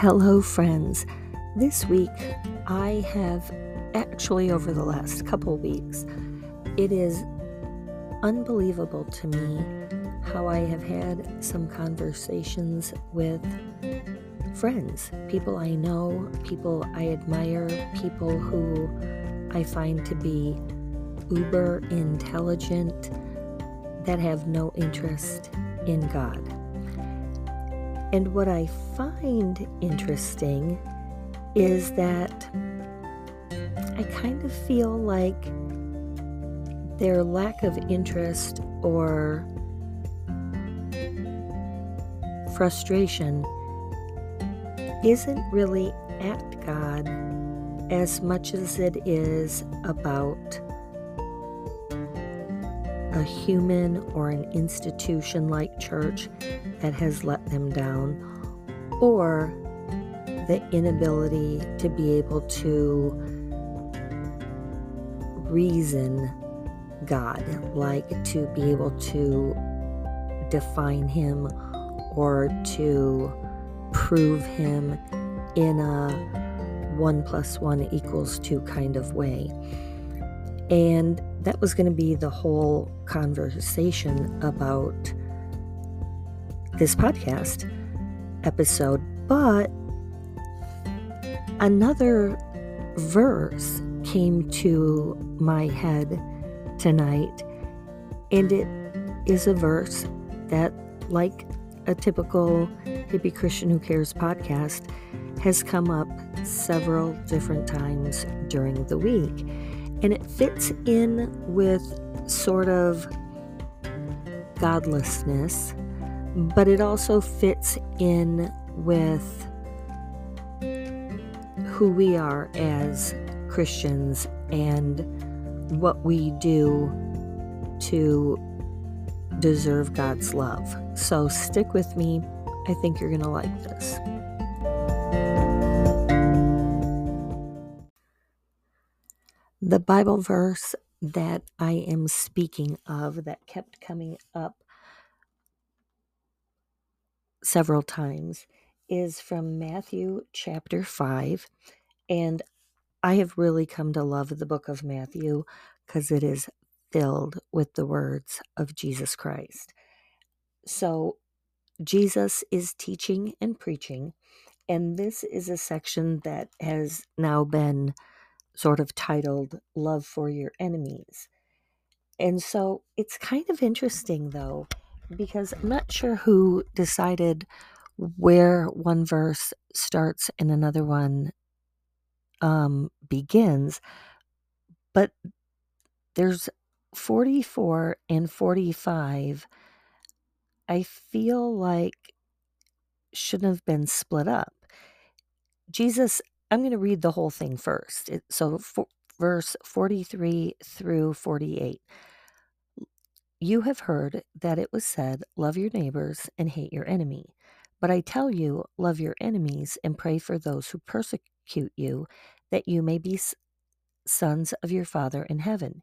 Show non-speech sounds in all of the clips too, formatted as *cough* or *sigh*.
Hello, friends. This week, I have actually, over the last couple weeks, it is unbelievable to me how I have had some conversations with friends, people I know, people I admire, people who I find to be uber intelligent that have no interest in God. And what I find interesting is that I kind of feel like their lack of interest or frustration isn't really at God as much as it is about a human or an institution like church that has let them down, or the inability to be able to reason God, like to be able to define Him or to prove Him in a one plus one equals two kind of way. And that was going to be the whole conversation about this podcast episode. But another verse came to my head tonight, and it is a verse that, like a typical hippie Christian who cares podcast, has come up several different times during the week. And it fits in with sort of godlessness, but it also fits in with who we are as Christians and what we do to deserve God's love. So stick with me. I think you're going to like this. The Bible verse that I am speaking of that kept coming up several times is from Matthew chapter 5. And I have really come to love the book of Matthew because it is filled with the words of Jesus Christ. So, Jesus is teaching and preaching, and this is a section that has now been sort of titled Love for Your Enemies. And so it's kind of interesting though, because I'm not sure who decided where one verse starts and another one um, begins, but there's 44 and 45. I feel like shouldn't have been split up. Jesus I'm going to read the whole thing first. It, so, for, verse 43 through 48. You have heard that it was said, Love your neighbors and hate your enemy. But I tell you, love your enemies and pray for those who persecute you, that you may be sons of your Father in heaven.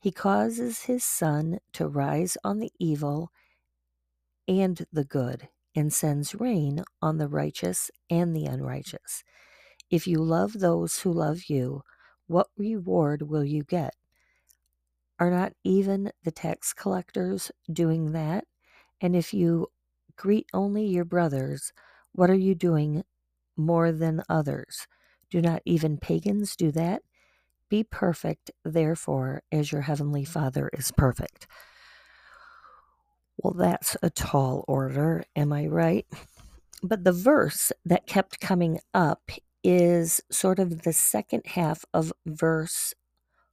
He causes his sun to rise on the evil and the good, and sends rain on the righteous and the unrighteous. If you love those who love you, what reward will you get? Are not even the tax collectors doing that? And if you greet only your brothers, what are you doing more than others? Do not even pagans do that? Be perfect, therefore, as your heavenly Father is perfect. Well, that's a tall order, am I right? But the verse that kept coming up is sort of the second half of verse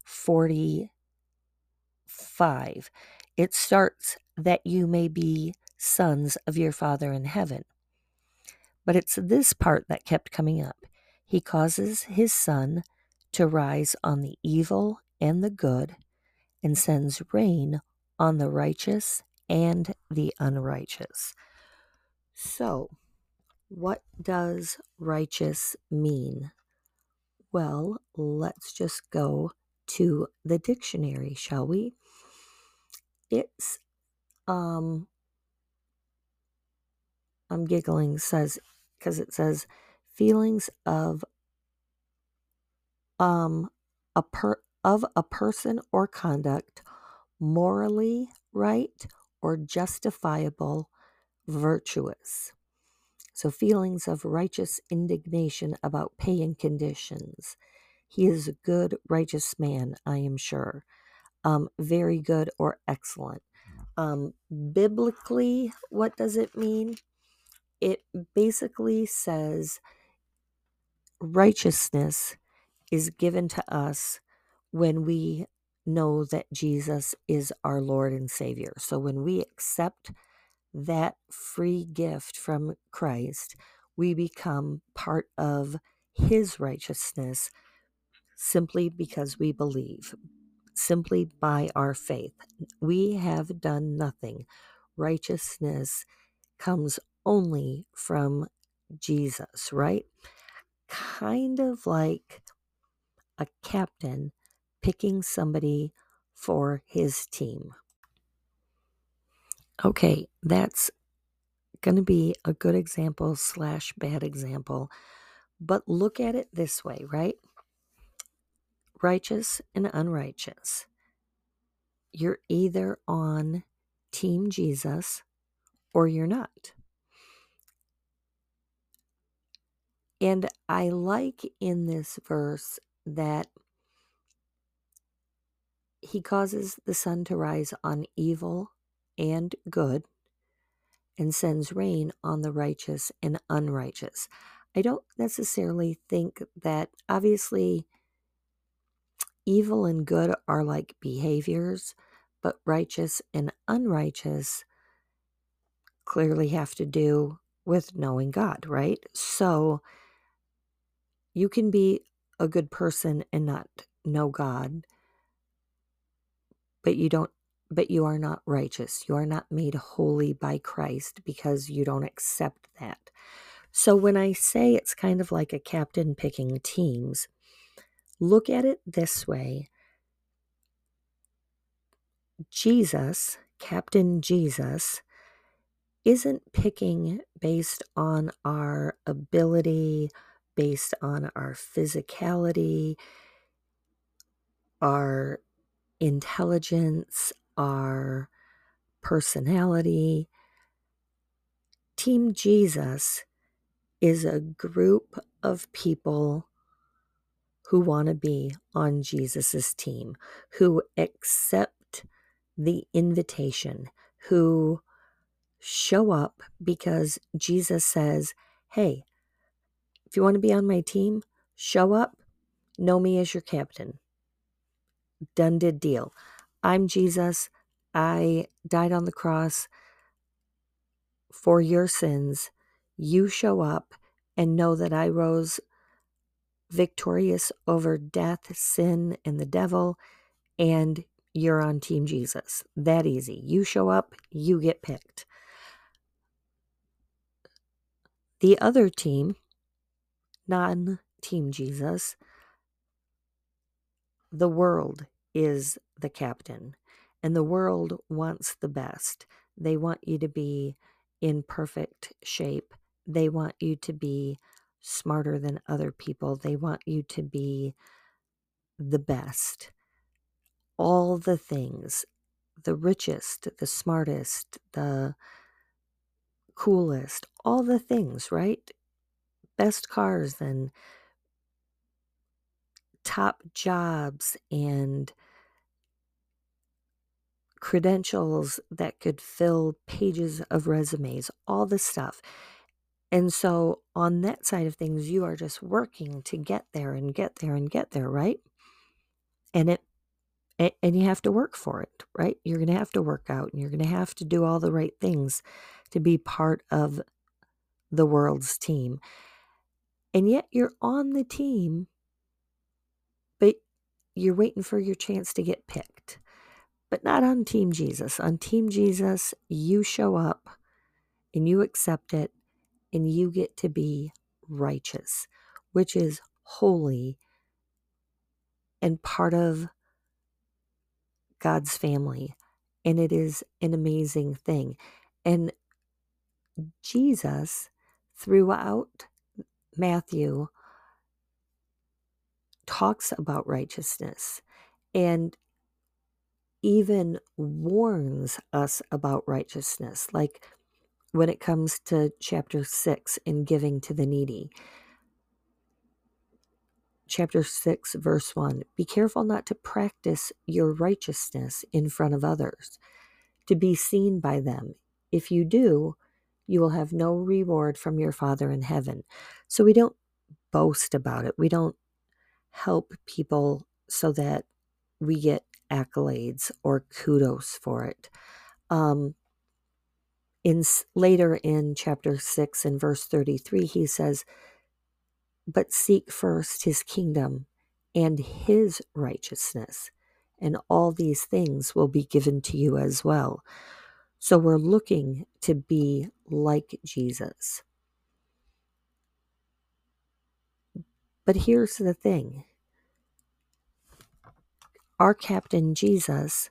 45. It starts that you may be sons of your Father in heaven. But it's this part that kept coming up. He causes his sun to rise on the evil and the good, and sends rain on the righteous and the unrighteous. So, what does righteous mean? Well, let's just go to the dictionary, shall we? It's um I'm giggling says because it says feelings of um a per of a person or conduct morally right or justifiable virtuous so feelings of righteous indignation about pay and conditions. He is a good righteous man i am sure. Um, very good or excellent. Um, biblically what does it mean? It basically says righteousness is given to us when we know that Jesus is our Lord and Savior. So when we accept that free gift from Christ, we become part of His righteousness simply because we believe, simply by our faith. We have done nothing. Righteousness comes only from Jesus, right? Kind of like a captain picking somebody for his team. Okay, that's going to be a good example slash bad example, but look at it this way, right? Righteous and unrighteous. You're either on Team Jesus or you're not. And I like in this verse that he causes the sun to rise on evil and good and sends rain on the righteous and unrighteous. I don't necessarily think that, obviously, evil and good are like behaviors, but righteous and unrighteous clearly have to do with knowing God, right? So you can be a good person and not know God but you don't but you are not righteous. You are not made holy by Christ because you don't accept that. So when I say it's kind of like a captain picking teams, look at it this way. Jesus, Captain Jesus, isn't picking based on our ability, based on our physicality, our intelligence, our personality. Team Jesus is a group of people who want to be on Jesus's team, who accept the invitation, who show up because Jesus says, Hey, if you want to be on my team, show up, know me as your captain done did deal. I'm Jesus. I died on the cross for your sins. You show up and know that I rose victorious over death, sin, and the devil, and you're on Team Jesus. That easy. You show up, you get picked. The other team, non Team Jesus, the world is the captain, and the world wants the best. They want you to be in perfect shape. They want you to be smarter than other people. They want you to be the best. All the things the richest, the smartest, the coolest, all the things, right? Best cars and top jobs and credentials that could fill pages of resumes, all this stuff. And so, on that side of things, you are just working to get there and get there and get there, right? And it and you have to work for it, right? You're going to have to work out and you're going to have to do all the right things to be part of the world's team. And yet you're on the team, but you're waiting for your chance to get picked but not on Team Jesus. On Team Jesus, you show up and you accept it and you get to be righteous, which is holy and part of God's family. And it is an amazing thing. And Jesus, throughout Matthew talks about righteousness and even warns us about righteousness, like when it comes to chapter 6 in giving to the needy. Chapter 6, verse 1 Be careful not to practice your righteousness in front of others, to be seen by them. If you do, you will have no reward from your Father in heaven. So we don't boast about it. We don't help people so that we get accolades or kudos for it. Um, in later in chapter 6 and verse 33 he says but seek first his kingdom and his righteousness and all these things will be given to you as well. So we're looking to be like Jesus. But here's the thing our captain Jesus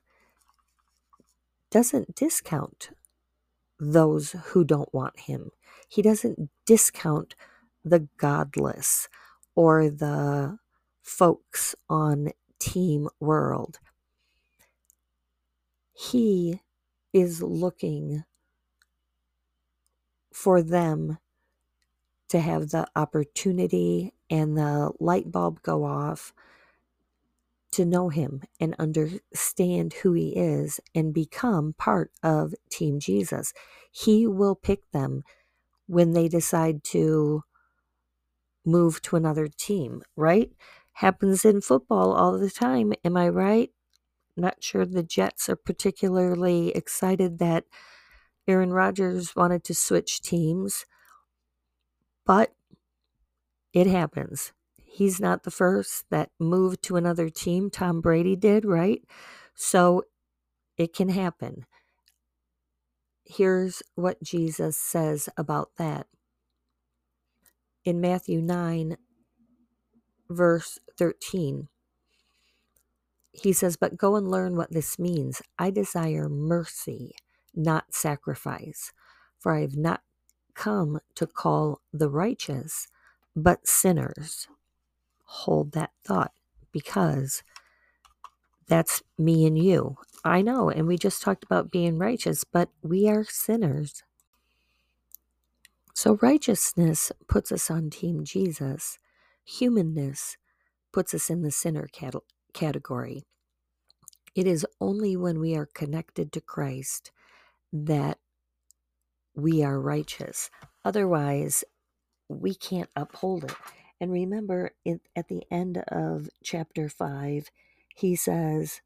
doesn't discount those who don't want him. He doesn't discount the godless or the folks on Team World. He is looking for them to have the opportunity and the light bulb go off to know him and understand who he is and become part of Team Jesus. He will pick them when they decide to move to another team, right? Happens in football all the time. Am I right? Not sure the Jets are particularly excited that Aaron Rodgers wanted to switch teams, but it happens he's not the first that moved to another team. Tom Brady did, right? So it can happen. Here's what Jesus says about that. In Matthew 9, verse 13, he says, But go and learn what this means. I desire mercy, not sacrifice, for I have not come to call the righteous, but sinners hold that thought because that's me and you. I know, and we just talked about being righteous, but we are sinners. So righteousness puts us on Team Jesus, humanness puts us in the sinner cat- category. It is only when we are connected to Christ that we are righteous. Otherwise, we can't uphold it. And remember, at the end of chapter 5, he says,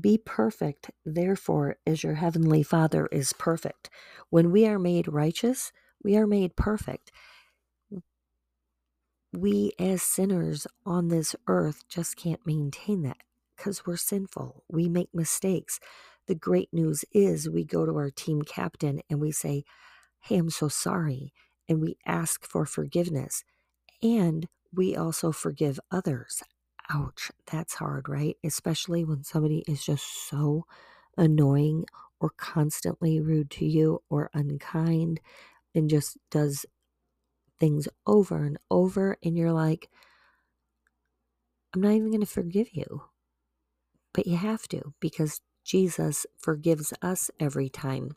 Be perfect, therefore, as your heavenly Father is perfect. When we are made righteous, we are made perfect. We, as sinners on this earth, just can't maintain that because we're sinful. We make mistakes. The great news is we go to our team captain and we say, Hey, I'm so sorry. And we ask for forgiveness. And we also forgive others. Ouch, that's hard, right? Especially when somebody is just so annoying or constantly rude to you or unkind and just does things over and over. And you're like, I'm not even going to forgive you. But you have to because Jesus forgives us every time.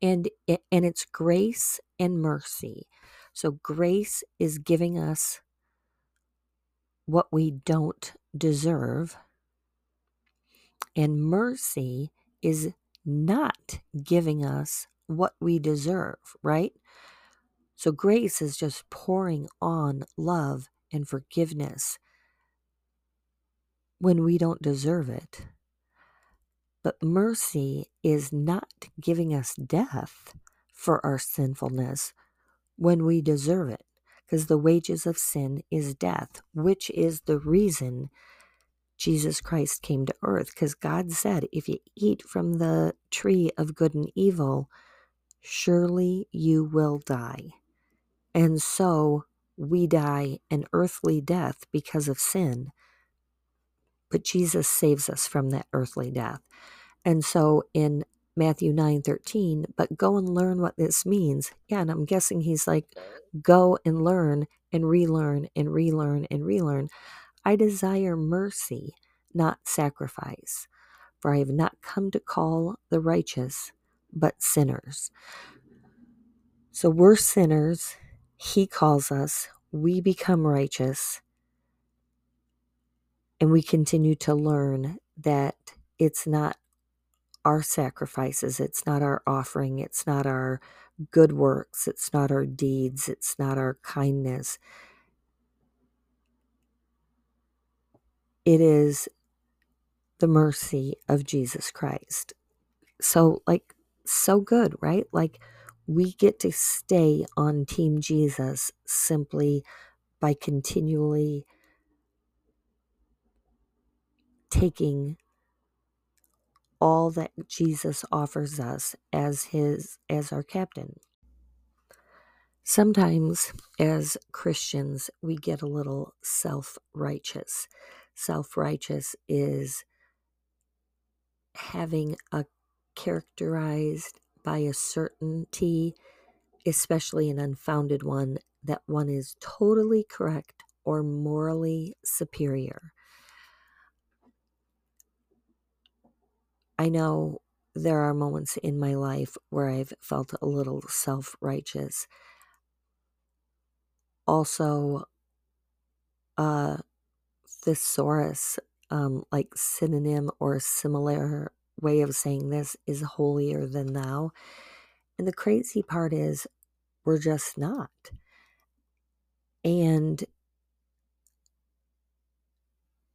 And, eh, and it's grace and mercy. So grace is giving us what we don't deserve, and mercy is not giving us what we deserve, right? So grace is just pouring on love and forgiveness when we don't deserve it. But mercy is not giving us death for our sinfulness, when we deserve it, because the wages of sin is death, which is the reason Jesus Christ came to earth. Because God said, if you eat from the tree of good and evil, surely you will die. And so we die an earthly death because of sin. But Jesus saves us from that earthly death. And so in Matthew 9 13, but go and learn what this means. Yeah, and I'm guessing he's like, go and learn and relearn and relearn and relearn. I desire mercy, not sacrifice, for I have not come to call the righteous, but sinners. So we're sinners. He calls us. We become righteous. And we continue to learn that it's not our sacrifices, it's not our offering, it's not our good works, it's not our deeds, it's not our kindness. It is the mercy of Jesus Christ. So, like, so good, right? Like, we get to stay on Team Jesus simply by continually taking all that Jesus offers us as his as our captain. Sometimes as Christians we get a little self-righteous. Self-righteous is having a characterized by a certainty, especially an unfounded one, that one is totally correct or morally superior. I know there are moments in my life where I've felt a little self righteous. Also, uh, thesaurus, um, like synonym or similar way of saying this, is holier than thou. And the crazy part is, we're just not. And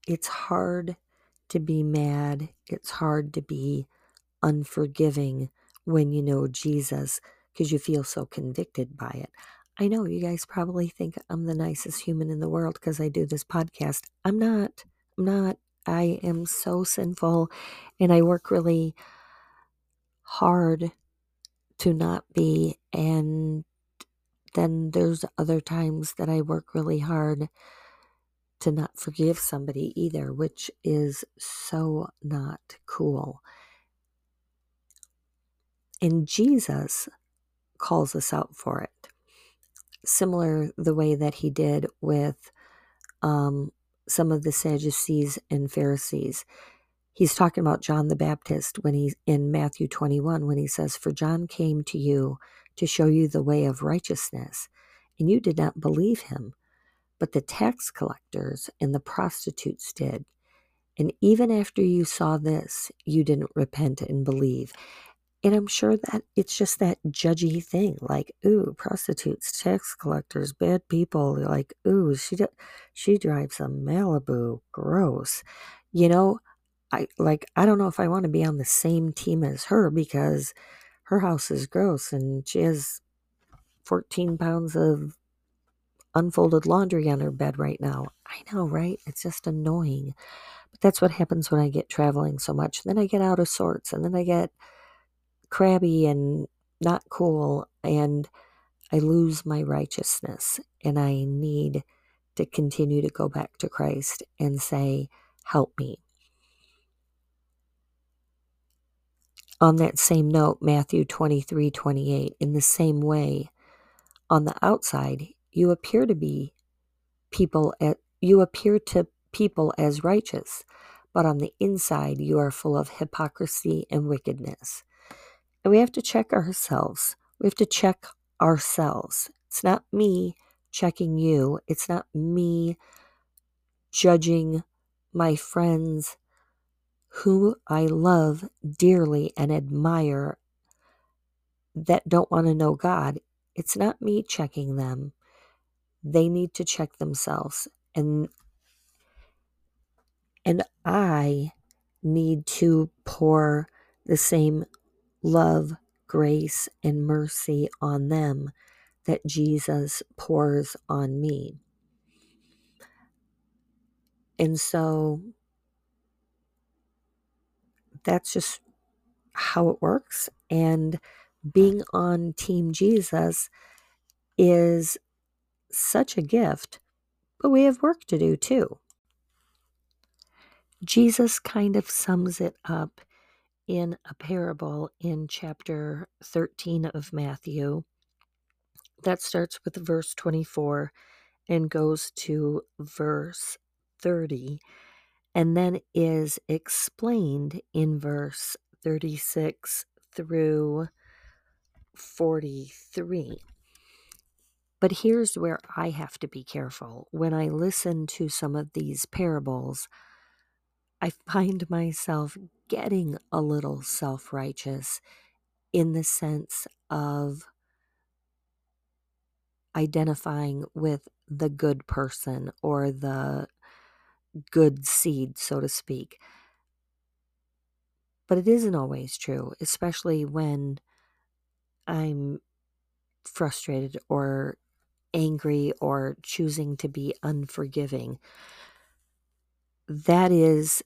it's hard to be mad, it's hard to be unforgiving when you know Jesus because you feel so convicted by it. I know you guys probably think I'm the nicest human in the world because I do this podcast. I'm not. I'm not. I am so sinful and I work really hard to not be. And then there's other times that I work really hard to not forgive somebody either, which is so not cool. And Jesus calls us out for it. Similar the way that he did with um, some of the Sadducees and Pharisees. He's talking about John the Baptist when he's in Matthew 21 when he says, For John came to you to show you the way of righteousness, and you did not believe him but the tax collectors and the prostitutes did. And even after you saw this, you didn't repent and believe. And I'm sure that it's just that judgy thing, like, ooh, prostitutes, tax collectors, bad people. Like, ooh, she she drives a Malibu, gross. You know, I like. I don't know if I want to be on the same team as her because her house is gross and she has 14 pounds of unfolded laundry on her bed right now. I know, right? It's just annoying. But that's what happens when I get traveling so much. Then I get out of sorts and then I get crabby and not cool and I lose my righteousness and I need to continue to go back to Christ and say, Help me. On that same note, Matthew 23 28, in the same way, on the outside, you appear to be people at, you appear to people as righteous, but on the inside you are full of hypocrisy and wickedness. And we have to check ourselves. We have to check ourselves. It's not me checking you. It's not me judging my friends who I love dearly and admire that don't want to know God. It's not me checking them they need to check themselves and and I need to pour the same love, grace, and mercy on them that Jesus pours on me. And so that's just how it works. And being on Team Jesus is such a gift, but we have work to do too. Jesus kind of sums it up in a parable in chapter 13 of Matthew that starts with verse 24 and goes to verse 30 and then is explained in verse 36 through 43. But here's where I have to be careful. When I listen to some of these parables, I *laughs* find myself getting a little self righteous in the sense of identifying with the good person or the good seed, so to speak. But it isn't always true, especially when I'm frustrated or angry or choosing to be unforgiving. That is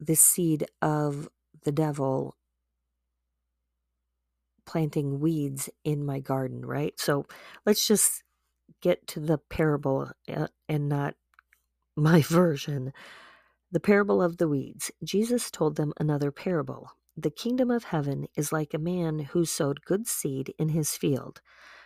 the seed of the devil planting weeds in my garden, right? So let's just get to the parable uh, and not *laughs* my version. The parable of the weeds. Jesus told them another parable. The kingdom of heaven is like a man who sowed good seed in his field.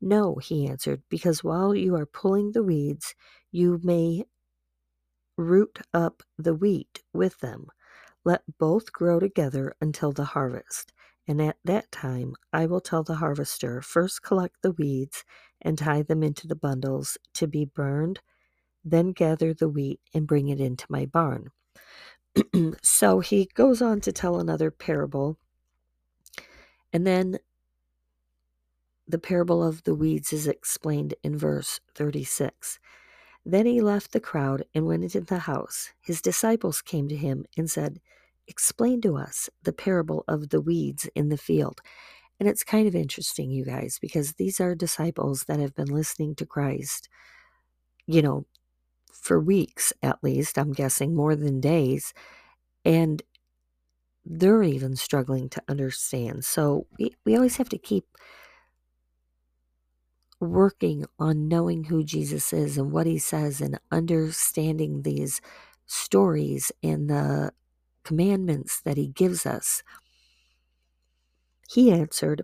No, he answered, because while you are pulling the weeds, you may root up the wheat with them. Let both grow together until the harvest. And at that time I will tell the harvester, First collect the weeds and tie them into the bundles to be burned, then gather the wheat and bring it into my barn. *clears throat* so he goes on to tell another parable. And then the parable of the weeds is explained in verse 36. Then he left the crowd and went into the house. His disciples came to him and said, Explain to us the parable of the weeds in the field. And it's kind of interesting, you guys, because these are disciples that have been listening to Christ, you know, for weeks at least, I'm guessing more than days. And they're even struggling to understand. So we, we always have to keep working on knowing who Jesus is and what he says and understanding these stories and the commandments that he gives us. He answered,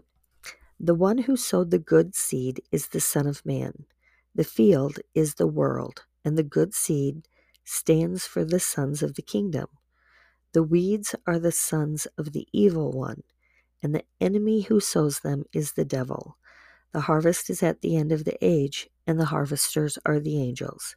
The one who sowed the good seed is the Son of Man. The field is the world, and the good seed stands for the sons of the kingdom. The weeds are the sons of the evil one, and the enemy who sows them is the devil. The harvest is at the end of the age, and the harvesters are the angels.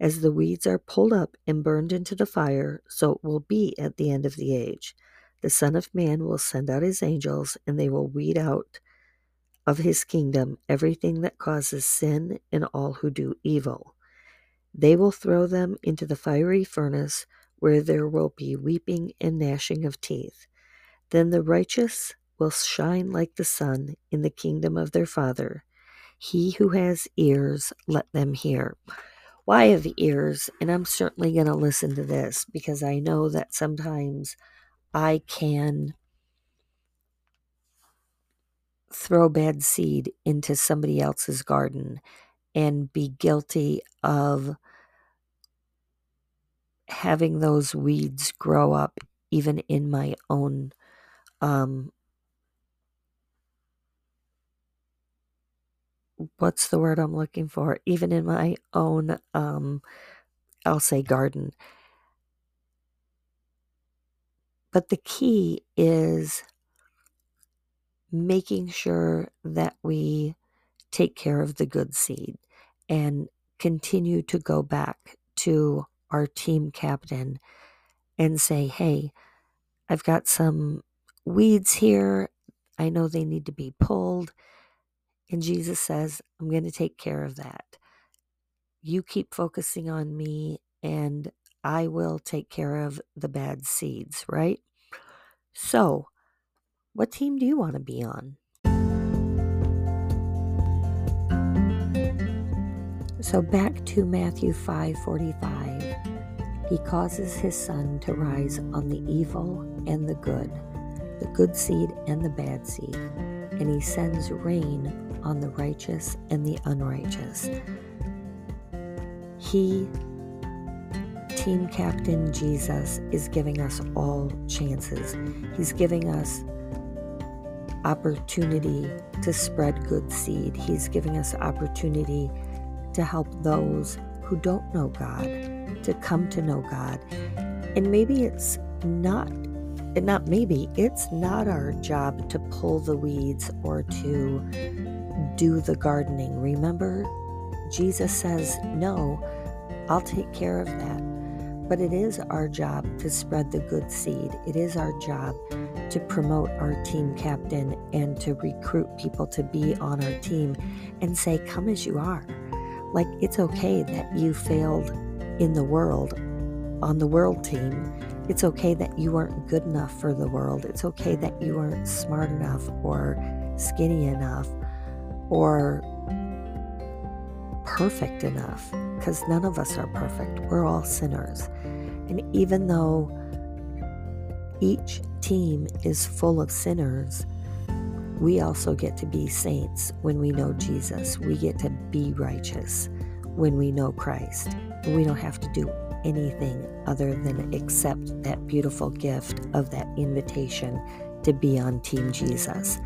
As the weeds are pulled up and burned into the fire, so it will be at the end of the age. The Son of Man will send out his angels, and they will weed out of his kingdom everything that causes sin and all who do evil. They will throw them into the fiery furnace, where there will be weeping and gnashing of teeth. Then the righteous will shine like the sun in the kingdom of their Father. He who has ears, let them hear. Why have ears? And I'm certainly going to listen to this because I know that sometimes I can throw bad seed into somebody else's garden and be guilty of having those weeds grow up even in my own um, what's the word I'm looking for? Even in my own, um, I'll say garden. But the key is making sure that we take care of the good seed and continue to go back to our team captain and say, hey, I've got some weeds here. I know they need to be pulled. And Jesus says, I'm going to take care of that. You keep focusing on me, and I will take care of the bad seeds, right? So, What team do you want to be on? So back to Matthew 5:45. He causes his sun to rise on the evil and the good, the good seed and the bad seed, and he sends rain on the righteous and the unrighteous. He Team Captain Jesus is giving us all chances. He's giving us opportunity to spread good seed. He's giving us opportunity to help those who don't know God to come to know God. And maybe it's not not maybe it's not our job to pull the weeds or to do the gardening. Remember Jesus says, "No, I'll take care of that." But it is our job to spread the good seed. It is our job to promote our team captain and to recruit people to be on our team and say, Come as you are. Like, it's okay that you failed in the world on the world team. It's okay that you weren't good enough for the world. It's okay that you weren't smart enough or skinny enough or perfect enough because none of us are perfect. We're all sinners. And even though each team is full of sinners, we also get to be saints when we know Jesus. We get to be righteous when we know Christ. We don't have to do anything other than accept that beautiful gift of that invitation to be on Team Jesus.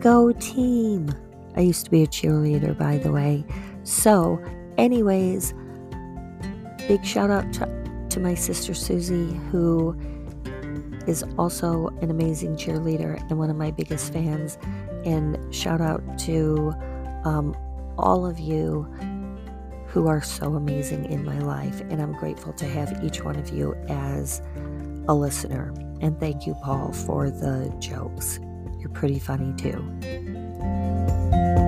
Go, team! I used to be a cheerleader, by the way. So, anyways, big shout out to, to my sister Susie, who is also an amazing cheerleader and one of my biggest fans. And shout out to um, all of you who are so amazing in my life. And I'm grateful to have each one of you as a listener. And thank you, Paul, for the jokes. You're pretty funny too. Bye.